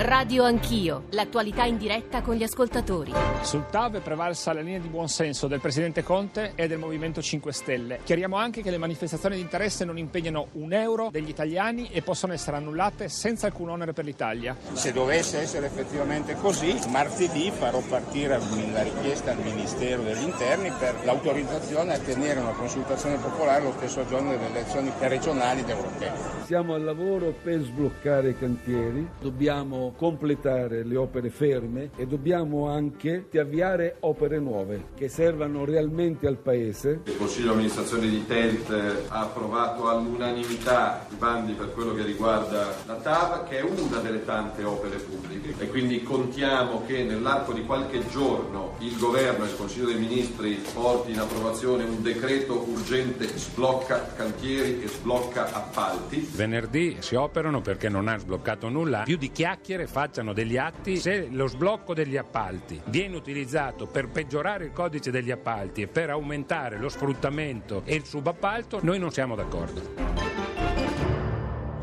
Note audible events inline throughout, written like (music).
Radio Anch'io, l'attualità in diretta con gli ascoltatori. Sul TAV è prevalsa la linea di buonsenso del Presidente Conte e del Movimento 5 Stelle. Chiariamo anche che le manifestazioni di interesse non impegnano un euro degli italiani e possono essere annullate senza alcun onere per l'Italia. Se dovesse essere effettivamente così, martedì farò partire la richiesta al Ministero degli Interni per l'autorizzazione a tenere una consultazione popolare lo stesso giorno delle elezioni regionali ed europee. Siamo al lavoro per sbloccare i cantieri, dobbiamo completare le opere ferme e dobbiamo anche avviare opere nuove che servano realmente al Paese. Il Consiglio di amministrazione di TELT ha approvato all'unanimità i bandi per quello che riguarda la TAV, che è una delle tante opere pubbliche e quindi contiamo che nell'arco di qualche giorno il Governo e il Consiglio dei Ministri porti in approvazione un decreto urgente sblocca cantieri e sblocca appalti. Venerdì si operano perché non ha sbloccato nulla, più di chiacchiere facciano degli atti se lo sblocco degli appalti viene utilizzato per peggiorare il codice degli appalti e per aumentare lo sfruttamento e il subappalto, noi non siamo d'accordo.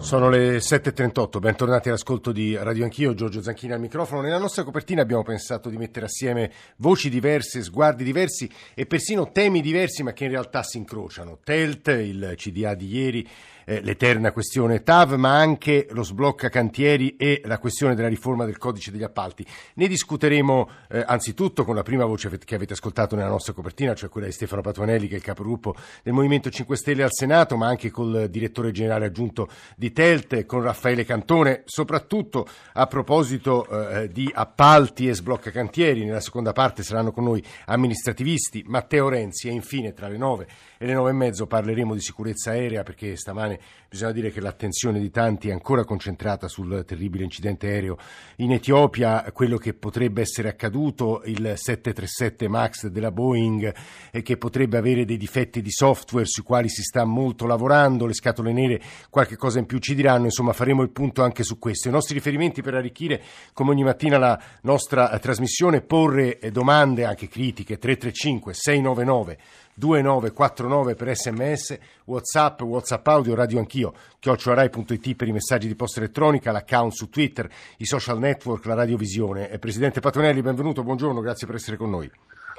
Sono le 7.38, bentornati all'ascolto di Radio Anch'io, Giorgio Zanchini al microfono. Nella nostra copertina abbiamo pensato di mettere assieme voci diverse, sguardi diversi e persino temi diversi ma che in realtà si incrociano. TELT, il CDA di ieri, eh, l'eterna questione TAV, ma anche lo sblocca cantieri e la questione della riforma del codice degli appalti. Ne discuteremo eh, anzitutto con la prima voce che avete ascoltato nella nostra copertina, cioè quella di Stefano Patuanelli, che è il capogruppo del Movimento 5 Stelle al Senato, ma anche col direttore generale aggiunto di TELT, con Raffaele Cantone, soprattutto a proposito eh, di appalti e sblocca cantieri. Nella seconda parte saranno con noi amministrativisti, Matteo Renzi e infine tra le nove e le nove e mezzo parleremo di sicurezza aerea perché stamane bisogna dire che l'attenzione di tanti è ancora concentrata sul terribile incidente aereo in Etiopia, quello che potrebbe essere accaduto, il 737 MAX della Boeing e che potrebbe avere dei difetti di software sui quali si sta molto lavorando, le scatole nere qualche cosa in più ci diranno, insomma faremo il punto anche su questo. I nostri riferimenti per arricchire come ogni mattina la nostra trasmissione, porre domande anche critiche 335 699 2949 per sms, whatsapp, whatsapp audio, radio anch'io, chiocciorai.it per i messaggi di posta elettronica, l'account su Twitter, i social network, la radiovisione. Presidente Patonelli, benvenuto, buongiorno, grazie per essere con noi.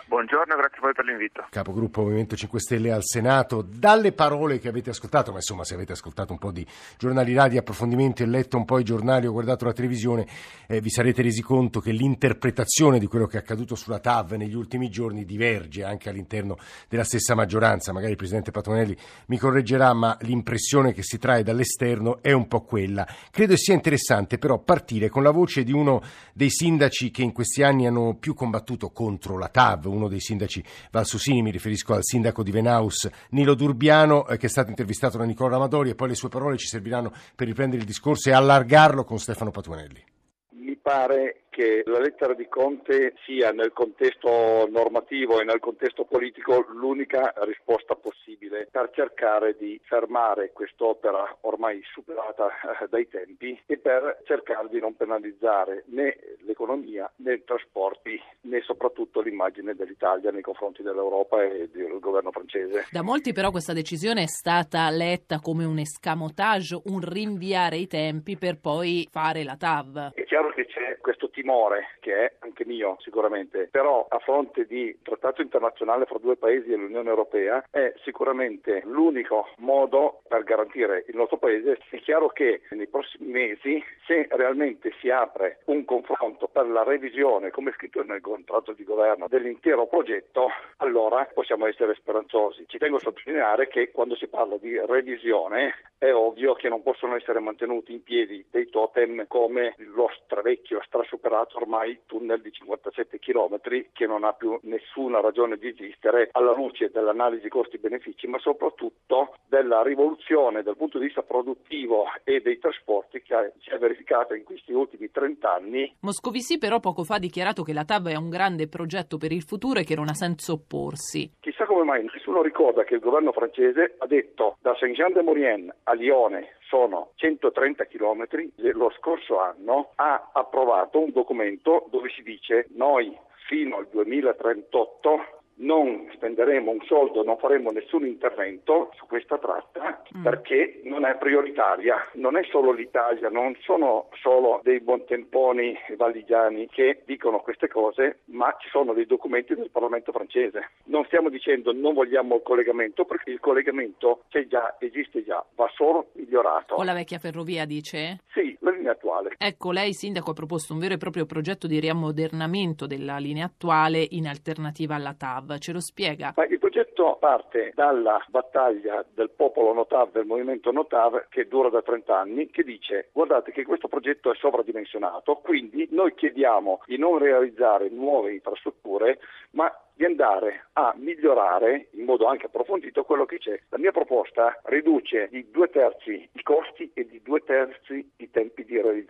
Buongiorno, grazie a voi per l'invito. Capogruppo Movimento 5 Stelle al Senato, dalle parole che avete ascoltato, ma insomma se avete ascoltato un po' di giornali radio, approfondimenti e letto un po' i giornali o guardato la televisione, eh, vi sarete resi conto che l'interpretazione di quello che è accaduto sulla TAV negli ultimi giorni diverge anche all'interno della stessa maggioranza. Magari il Presidente Patonelli mi correggerà, ma l'impressione che si trae dall'esterno è un po' quella. Credo sia interessante però partire con la voce di uno dei sindaci che in questi anni hanno più combattuto contro la TAV, uno dei sindaci valsusini, mi riferisco al sindaco di Venaus Nilo Durbiano, eh, che è stato intervistato da Nicola Amadori e poi le sue parole ci serviranno per riprendere il discorso e allargarlo con Stefano Patuanelli. Mi pare che la lettera di Conte sia nel contesto normativo e nel contesto politico l'unica risposta possibile per cercare di fermare quest'opera ormai superata eh, dai tempi e per cercare di non penalizzare né l'economia né i trasporti né soprattutto l'immagine dell'Italia nei confronti dell'Europa e del governo francese. Da molti però questa decisione è stata letta come un escamotage, un rinviare i tempi per poi fare la TAV. È chiaro che c'è questo timore, che è anche mio sicuramente, però a fronte di trattato internazionale fra due paesi dell'Unione Europea è sicuramente l'unico modo per garantire il nostro paese. È chiaro che nei prossimi mesi, se realmente si apre un confronto per la revisione, come è scritto nel contratto di governo, dell'intero progetto, allora possiamo essere speranzosi. Ci tengo a sottolineare che quando si parla di revisione è ovvio che non possono essere mantenuti in piedi dei totem come lo stravecchio, strasuperato ormai tunnel di 57 km che non ha più nessuna ragione di esistere alla luce dell'analisi costi-benefici, ma soprattutto della rivoluzione dal punto di vista produttivo e dei trasporti che si è verificata in questi ultimi 30 anni. Moscovici però poco fa ha dichiarato che la TAV è un grande progetto per il futuro e che non ha senso opporsi. Chissà come mai nessuno ricorda che il governo francese ha detto da Saint-Jean-de-Maurienne a Lione sono 130 km, lo scorso anno ha approvato un documento dove si dice noi fino al 2038 non spenderemo un soldo, non faremo nessun intervento su questa tratta mm. perché non è prioritaria. Non è solo l'Italia, non sono solo dei buontemponi valigiani che dicono queste cose, ma ci sono dei documenti del Parlamento francese. Non stiamo dicendo non vogliamo il collegamento perché il collegamento c'è già, esiste già, va solo migliorato. O la vecchia ferrovia dice? Sì, la linea attuale. Ecco, lei sindaco ha proposto un vero e proprio progetto di riammodernamento della linea attuale in alternativa alla TAV. Notav, ce lo spiega? Ma il progetto parte dalla battaglia del popolo Notav, del movimento Notav, che dura da 30 anni, che dice guardate che questo progetto è sovradimensionato, quindi noi chiediamo di non realizzare nuove infrastrutture, ma di andare a migliorare in modo anche approfondito quello che c'è. La mia proposta riduce di due terzi i costi e di due terzi i tempi di realizzazione.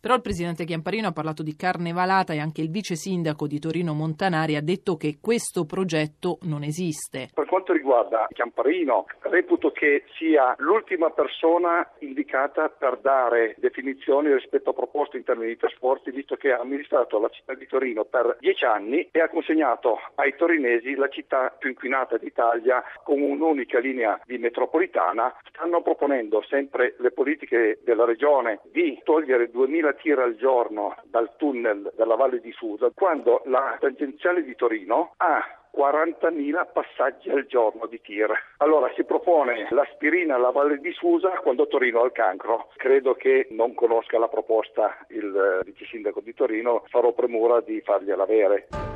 Però il presidente Chiamparino ha parlato di carnevalata e anche il vice sindaco di Torino Montanari ha detto che questo progetto non esiste. Per quanto riguarda Chiamparino, reputo che sia l'ultima persona indicata per dare definizioni rispetto a proposte in termini di trasporti, visto che ha amministrato la città di Torino per dieci anni e ha consegnato ai torinesi la città più inquinata d'Italia con un'unica linea di metropolitana. Stanno proponendo sempre le politiche della regione di togliere 2000 tir al giorno dal tunnel della Valle di Susa, quando la tangenziale di Torino ha 40.000 passaggi al giorno di tir. Allora si propone l'aspirina alla Valle di Susa quando Torino ha il cancro. Credo che non conosca la proposta il vice sindaco di Torino, farò premura di fargliela avere.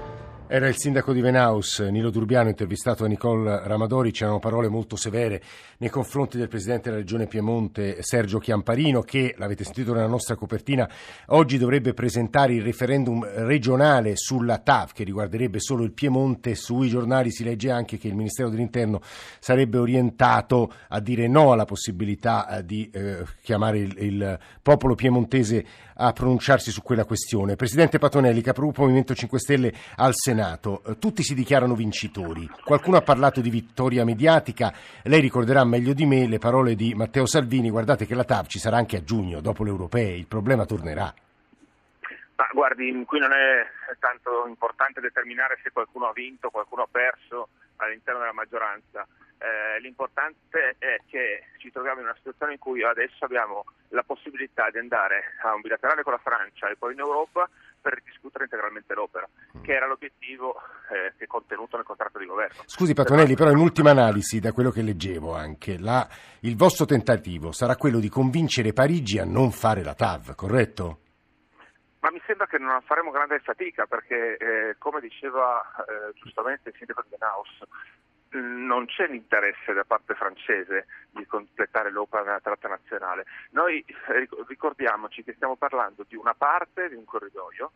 Era il sindaco di Venaus, Nilo Durbiano, intervistato da Nicole Ramadori. C'erano parole molto severe nei confronti del presidente della regione Piemonte, Sergio Chiamparino, che, l'avete sentito nella nostra copertina, oggi dovrebbe presentare il referendum regionale sulla TAV, che riguarderebbe solo il Piemonte. Sui giornali si legge anche che il Ministero dell'Interno sarebbe orientato a dire no alla possibilità eh, di eh, chiamare il, il popolo piemontese a pronunciarsi su quella questione. Presidente Patonelli, capogruppo Movimento 5 Stelle al Senato, eh, tutti si dichiarano vincitori. Qualcuno ha parlato di vittoria mediatica, lei ricorderà meglio di me le parole di Matteo Salvini, guardate che la TAV ci sarà anche a giugno, dopo le europee, il problema tornerà. Ma guardi, qui non è tanto importante determinare se qualcuno ha vinto, qualcuno ha perso all'interno della maggioranza. Eh, l'importante è che ci troviamo in una situazione in cui adesso abbiamo la possibilità di andare a un bilaterale con la Francia e poi in Europa per discutere integralmente l'opera, mm. che era l'obiettivo eh, che è contenuto nel contratto di governo. Scusi Patronelli, però in ultima analisi, da quello che leggevo anche, la, il vostro tentativo sarà quello di convincere Parigi a non fare la TAV, corretto? Ma mi sembra che non faremo grande fatica perché, eh, come diceva eh, giustamente il sindaco di Benaus, non c'è l'interesse da parte francese di completare l'opera nella tratta nazionale. Noi eh, ricordiamoci che stiamo parlando di una parte di un corridoio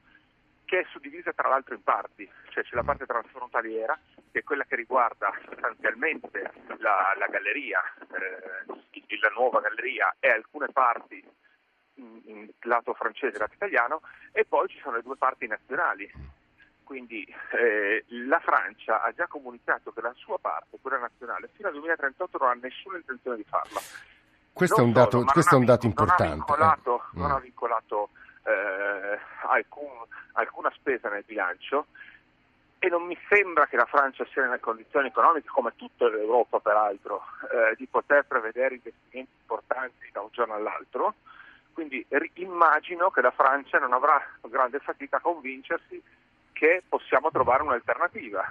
che è suddivisa tra l'altro in parti, cioè c'è la parte transfrontaliera che è quella che riguarda sostanzialmente la, la galleria, eh, la nuova galleria e alcune parti in, in lato francese e lato italiano e poi ci sono le due parti nazionali quindi eh, la Francia ha già comunicato che la sua parte, quella nazionale, fino al 2038 non ha nessuna intenzione di farla. Questo, è un, dato, solo, questo è un dato, importante. Non ha vincolato, eh. non ha vincolato eh, alcun, alcuna spesa nel bilancio e non mi sembra che la Francia sia nelle condizioni economiche, come tutta l'Europa peraltro, eh, di poter prevedere investimenti importanti da un giorno all'altro. Quindi immagino che la Francia non avrà grande fatica a convincersi che possiamo trovare un'alternativa.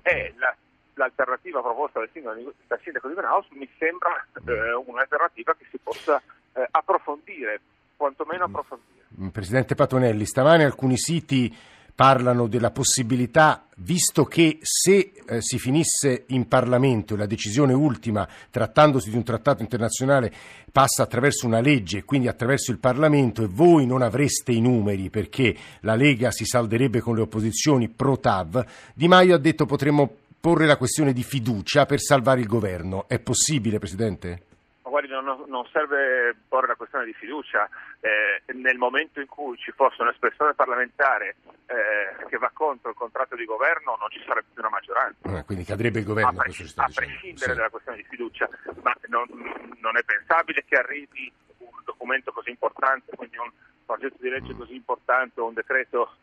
E la, l'alternativa proposta dal sindaco, dal sindaco di Venaus mi sembra eh, un'alternativa che si possa eh, approfondire, quantomeno approfondire. Presidente Patonelli, stamane alcuni siti parlano della possibilità, visto che se eh, si finisse in Parlamento e la decisione ultima, trattandosi di un trattato internazionale, passa attraverso una legge quindi attraverso il Parlamento e voi non avreste i numeri perché la Lega si salderebbe con le opposizioni pro-TAV, Di Maio ha detto potremmo porre la questione di fiducia per salvare il governo. È possibile, Presidente? Guardi, non, non, serve porre la questione di fiducia. Eh, nel momento in cui ci fosse un'espressione parlamentare eh, che va contro il contratto di governo, non ci sarebbe più una maggioranza. Eh, quindi cadrebbe il governo. A, pres- a prescindere sì. dalla questione di fiducia, ma non, non, è pensabile che arrivi un documento così importante, quindi un progetto di legge così importante o un decreto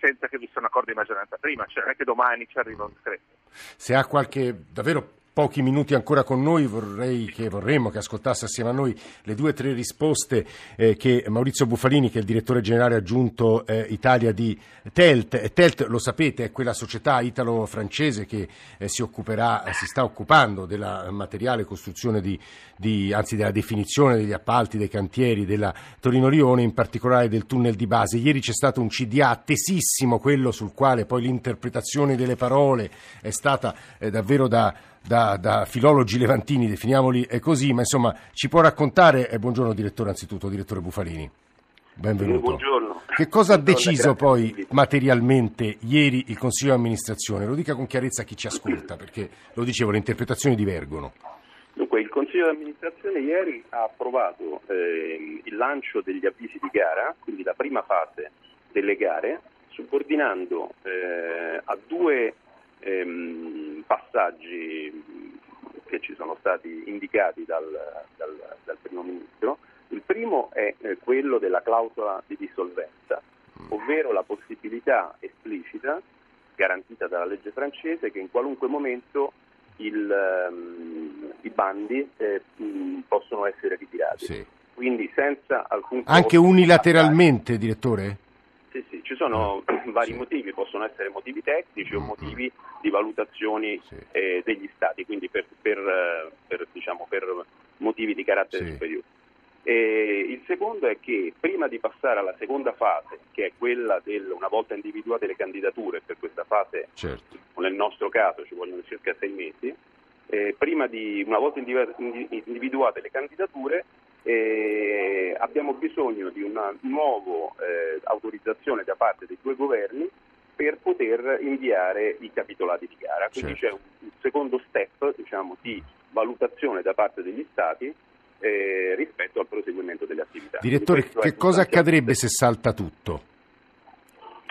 senza che vi sia un accordo di maggioranza prima, cioè non è che domani ci arriva un decreto. Se ha qualche davvero pochi minuti ancora con noi, vorrei che, vorremmo che ascoltasse assieme a noi le due o tre risposte eh, che Maurizio Buffalini, che è il direttore generale aggiunto eh, Italia di Telt, Telt lo sapete è quella società italo-francese che eh, si occuperà, si sta occupando della materiale costruzione di, di, anzi della definizione degli appalti, dei cantieri della Torino-Lione, in particolare del tunnel di base. Ieri c'è stato un CDA attesissimo, quello sul quale poi l'interpretazione delle parole è stata eh, davvero da da, da, filologi levantini, definiamoli così, ma insomma ci può raccontare, eh, buongiorno direttore anzitutto, direttore Bufalini. Benvenuto. Buongiorno. Che cosa ha deciso poi materialmente ieri il Consiglio di amministrazione? Lo dica con chiarezza a chi ci ascolta, perché lo dicevo, le interpretazioni divergono. Dunque, il Consiglio di amministrazione ieri ha approvato ehm, il lancio degli avvisi di gara, quindi la prima fase delle gare, subordinando eh, a due ehm, passaggi che ci sono stati indicati dal, dal- dal primo ministro. Il primo è eh, quello della clausola di dissolvenza, ovvero la possibilità esplicita, garantita dalla legge francese, che in qualunque momento il, ehm, i bandi eh, possono essere ritirati. Sì. Quindi senza alcun Anche unilateralmente, direttore? Sì, sì, ci sono (clears throat) vari motivi, possono essere motivi tecnici o motivi di valutazioni Sì. eh, degli stati, quindi per, per, eh, per, diciamo, per motivi di carattere Sì. superiore. E il secondo è che prima di passare alla seconda fase, che è quella del una volta individuate le candidature, per questa fase Certo. nel nostro caso ci vogliono circa sei mesi, eh, prima di, una volta individu- indi- individuate le candidature eh, abbiamo bisogno di una nuova eh, autorizzazione da parte dei due governi per poter inviare i capitolati di gara. Quindi Certo. c'è un, secondo step diciamo, di valutazione da parte degli Stati eh, rispetto al proseguimento delle attività. Direttore, che cosa accadrebbe se salta tutto?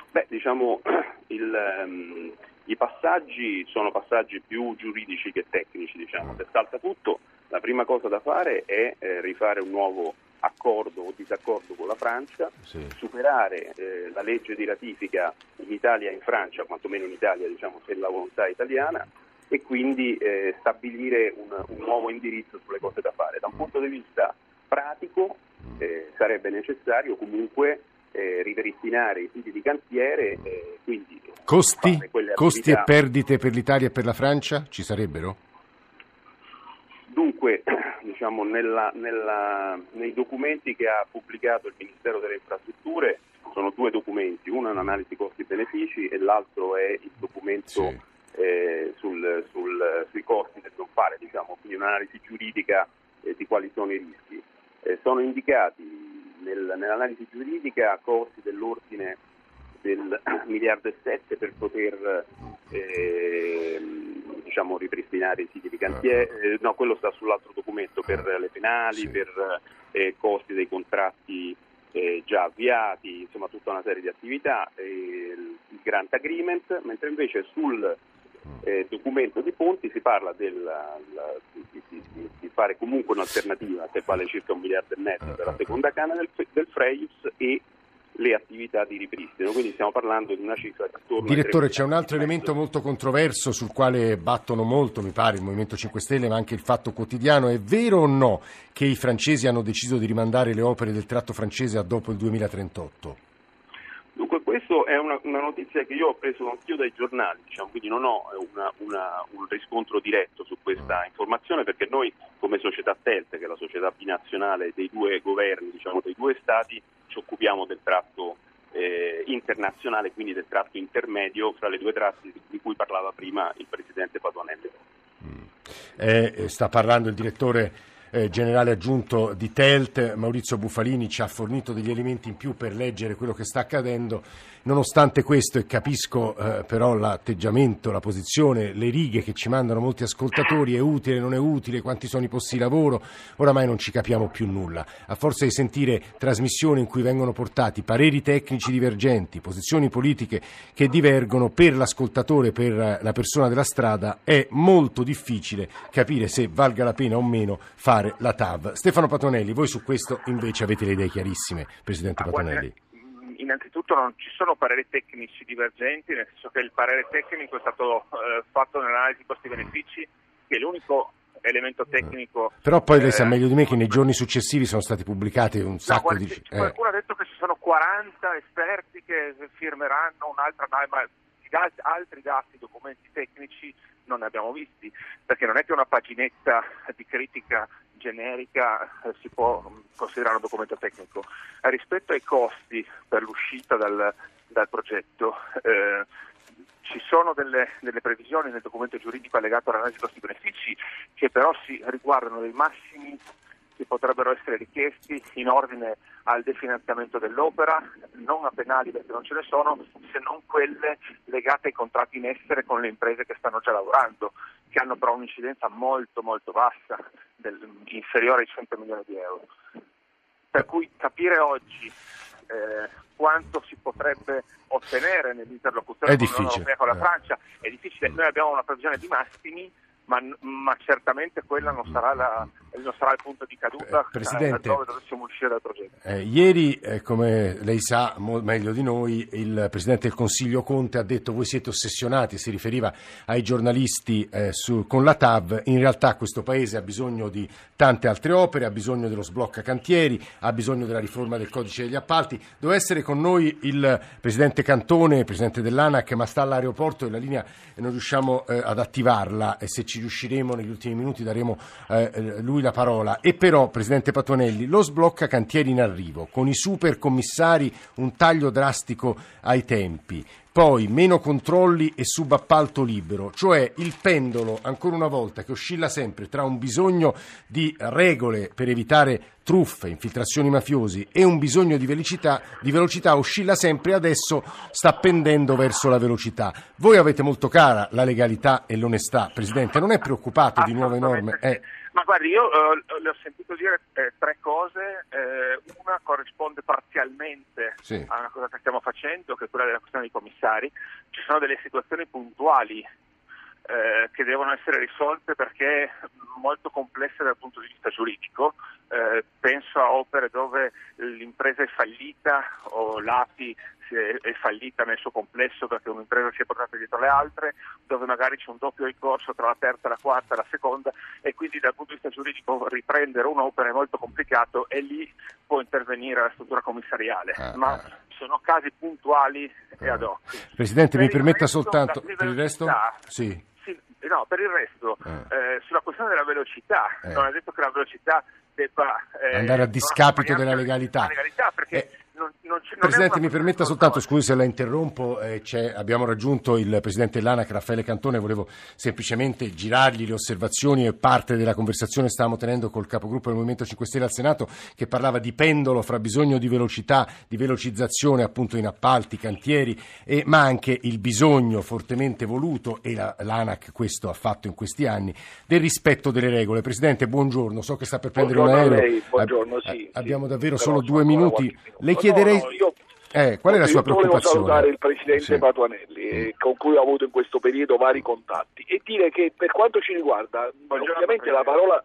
Beh, diciamo, (clears throat) il, ehm, i passaggi sono passaggi più giuridici che tecnici, diciamo. Se salta tutto, la prima cosa da fare è eh, rifare un nuovo accordo o disaccordo con la Francia, Sì. superare eh, la legge di ratifica in Italia e in Francia, quantomeno in Italia, diciamo, se la volontà italiana, e quindi eh, stabilire un, un nuovo indirizzo sulle cose da fare. Da un punto di vista pratico eh, sarebbe necessario comunque eh, ripristinare i siti di cantiere, eh, quindi Costi? Costi e perdite per l'Italia e per la Francia? Ci sarebbero? Dunque, (clears throat) diciamo, nella- nella- nei documenti che ha pubblicato il Ministero delle Infrastrutture sono due documenti, uno è un'analisi costi-benefici e l'altro è il documento Sì. eh, sul- sul- sui costi del non fare, diciamo, quindi un'analisi giuridica eh, di quali sono i rischi. Eh, sono indicati nel- nell'analisi giuridica costi dell'ordine del (clears throat) miliardo e sette per poter ehm, diciamo, ripristinare i siti di cantiere, eh, no quello sta sull'altro documento per le penali, Sì. per eh, costi dei contratti eh, già avviati, insomma tutta una serie di attività, eh, il grant agreement, mentre invece sul eh, documento di Ponti si parla del, la- di, di- di- di fare comunque un'alternativa che vale circa un miliardo e mezzo per la seconda canna del, del Freius e le attività di ripristino, quindi stiamo parlando di una cifra che attorno ai Direttore, c'è un altro elemento molto controverso sul quale battono molto, mi pare, il Movimento 5 Stelle, ma anche il Fatto Quotidiano. È vero o no che i francesi hanno deciso di rimandare le opere del tratto francese a dopo il 2038? Dunque questa è una, una notizia che io ho preso anch'io dai giornali, diciamo, quindi non ho una- una- un riscontro diretto su questa informazione perché noi come società TELT, che è la società binazionale dei due governi, diciamo, dei due stati, ci occupiamo del tratto eh, internazionale, quindi del tratto intermedio fra le due tratte di cui parlava prima il Presidente Patuanelli. Eh, eh, sta parlando il direttore eh, generale aggiunto di Telt, Maurizio Bufalini ci ha fornito degli elementi in più per leggere quello che sta accadendo. Nonostante questo, e capisco eh, però l'atteggiamento, la posizione, le righe che ci mandano molti ascoltatori, è utile, non è utile, quanti sono i posti di lavoro, oramai non ci capiamo più nulla. A forza di sentire trasmissioni in cui vengono portati pareri tecnici divergenti, posizioni politiche che divergono, per l'ascoltatore, per la persona della strada, è molto difficile capire se valga la pena o meno fare la TAV. Stefano Patonelli, voi su questo invece avete le idee chiarissime, Presidente guarda, Patonelli. in innanzitutto non ci sono pareri tecnici divergenti, nel senso che il parere tecnico è stato eh, fatto nell'analisi costi-benefici, che è l'unico elemento tecnico. Però poi lei sa eh, meglio di me che nei giorni successivi sono stati pubblicati un sacco guardi, di... eh. Qualcuno ha detto che ci sono 40 esperti che firmeranno un'altra ma altri dati, documenti tecnici non ne abbiamo visti, perché non è che una paginetta di critica generica eh, si può considerare un documento tecnico. Eh, rispetto ai costi per l'uscita dal, dal progetto, eh, ci sono delle, delle previsioni nel documento giuridico allegato all'analisi costi-benefici che però si riguardano dei massimi che potrebbero essere richiesti in ordine al definanziamento dell'opera, non a penali perché non ce ne sono, se non quelle legate ai contratti in essere con le imprese che stanno già lavorando, che hanno però un'incidenza molto molto bassa, del- inferiore ai 100 milioni di euro. Per cui capire oggi eh, quanto si potrebbe ottenere nell'interlocuzione con l'Unione Europea con la eh. Francia è difficile. Noi abbiamo una previsione di massimi, ma, ma certamente quella non sarà, la- sarà il punto di caduta Eh, Presidente. dove dovessimo uscire dal progetto. Eh, ieri, eh, come lei sa mo- meglio di noi, il Presidente del Consiglio Conte ha detto voi siete ossessionati, si riferiva ai giornalisti eh, su- con la TAV, in realtà questo Paese ha bisogno di tante altre opere, ha bisogno dello sblocca cantieri, ha bisogno della riforma del codice degli appalti. Doveva essere con noi il Presidente Cantone, Presidente dell'ANAC, ma sta all'aeroporto e la linea e non riusciamo eh, ad attivarla e se ci riusciremo negli ultimi minuti daremo eh, eh, lui la parola. E però, Presidente Patuanelli, lo sblocca cantieri in arrivo, con i super commissari un taglio drastico ai tempi, poi meno controlli e subappalto libero, cioè il pendolo ancora una volta che oscilla sempre tra un bisogno di regole per evitare truffe, infiltrazioni mafiosi e un bisogno di velocità, di velocità oscilla sempre e adesso sta pendendo verso la velocità. Voi avete molto cara la legalità e l'onestà, Presidente, non è preoccupato di nuove norme? Eh, Ma guardi, io eh, le ho sentito dire eh, tre cose, eh, una corrisponde parzialmente Sì. a una cosa che stiamo facendo, che è quella della questione dei commissari. Ci sono delle situazioni puntuali eh, che devono essere risolte perché molto complesse dal punto di vista giuridico. Eh, penso a opere dove l'impresa è fallita o l'API è, fallita nel suo complesso perché un'impresa si è portata dietro le altre, dove magari c'è un doppio ricorso tra la terza, la quarta e la seconda e quindi dal punto di vista giuridico riprendere un'opera è molto complicato e lì può intervenire la struttura commissariale. Ah, Ma ah. sono casi puntuali e ad hoc. Presidente, Per mi permetta resto, soltanto... Per il resto? Sì. sì, no, per il resto, Eh. eh, sulla questione della velocità, Eh. non è detto che la velocità debba eh, Andare a discapito della legalità. legalità, perché Eh. Presidente, una mi permetta soltanto, scusi se la interrompo, eh, c'è- abbiamo raggiunto il Presidente dell'ANAC Raffaele Cantone, volevo semplicemente girargli le osservazioni e parte della conversazione che stavamo tenendo col capogruppo del Movimento 5 Stelle al Senato che parlava di pendolo fra bisogno di velocità, di velocizzazione appunto in appalti, cantieri, e- ma anche il bisogno fortemente voluto, e la- l'ANAC questo ha fatto in questi anni, del rispetto delle regole. Presidente, buongiorno, so che sta per prendere Buongiorno un aereo. lei, buongiorno, sì, abbiamo sì, davvero solo due minuti. Le No, chiederei... no, io- Eh, qual è la Io sua volevo preoccupazione? salutare il Presidente Sì. Patuanelli, eh, con cui ho avuto in questo periodo vari contatti, e dire che per quanto ci riguarda, Buongiorno, ovviamente la parola,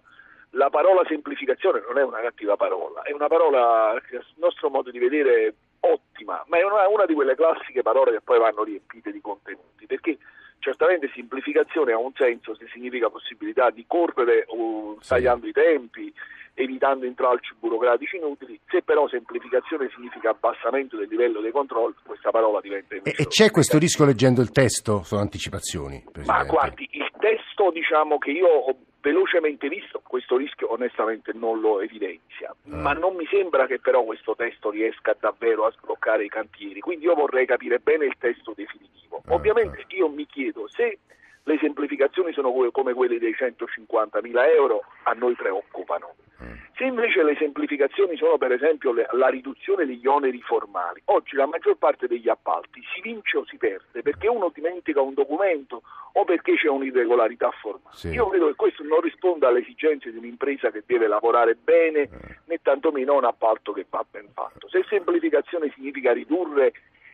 la parola semplificazione non è una cattiva parola, è una parola, che a nostro modo di vedere, ottima, ma è una, una di quelle classiche parole che poi vanno riempite di contenuti, perché certamente semplificazione ha un senso se significa possibilità di correre uh, Sì. tagliando i tempi, evitando intralci burocratici inutili, se però semplificazione significa abbassamento del livello dei controlli, questa parola diventa invece e c'è questo rischio leggendo il testo? Sono anticipazioni, Ma Presidente. guardi, il testo diciamo che io ho velocemente visto, questo rischio onestamente non lo evidenzia, Ah. ma non mi sembra che però questo testo riesca davvero a sbloccare i cantieri, quindi io vorrei capire bene il testo definitivo. Ah, Ovviamente io mi chiedo se le semplificazioni sono come quelle dei 150 mila euro, a noi preoccupano. Se invece le semplificazioni sono per esempio le- la riduzione degli oneri formali, oggi la maggior parte degli appalti si vince o si perde perché uno dimentica un documento o perché c'è un'irregolarità formale. Sì. Io credo che questo non risponda alle esigenze di un'impresa che deve lavorare bene Eh. né tantomeno a un appalto che va ben fatto. Se semplificazione significa ridurre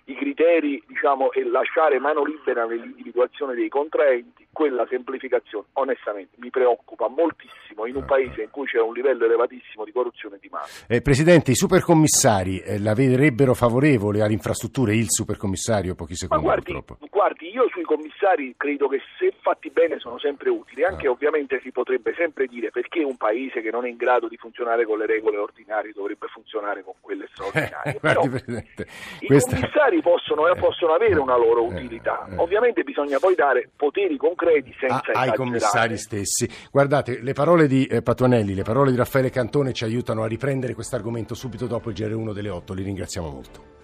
i criteri diciamo, e lasciare mano libera nell'individuazione dei contraenti, quella semplificazione onestamente mi preoccupa moltissimo in un paese in cui c'è un livello elevatissimo di corruzione e di mafia. Eh, Presidente, i supercommissari eh, la vedrebbero favorevole alle infrastrutture, il supercommissario, pochi secondi Ma guardi, purtroppo. guardi, io sui commissari credo che se fatti bene sono sempre utili, anche Ah. ovviamente si potrebbe sempre dire perché un paese che non è in grado di funzionare con le regole ordinarie dovrebbe funzionare con quelle (laughs) straordinarie. Eh, Però guardi, Presidente, i questa- commissari possono, eh, possono avere una loro Eh, utilità, eh. ovviamente bisogna poi dare poteri concreti senza a- ai commissari stessi. Guardate, le parole di eh, Patuanelli, le parole di Raffaele Cantone ci aiutano a riprendere questo argomento subito dopo il GR1 delle 8. Li ringraziamo molto.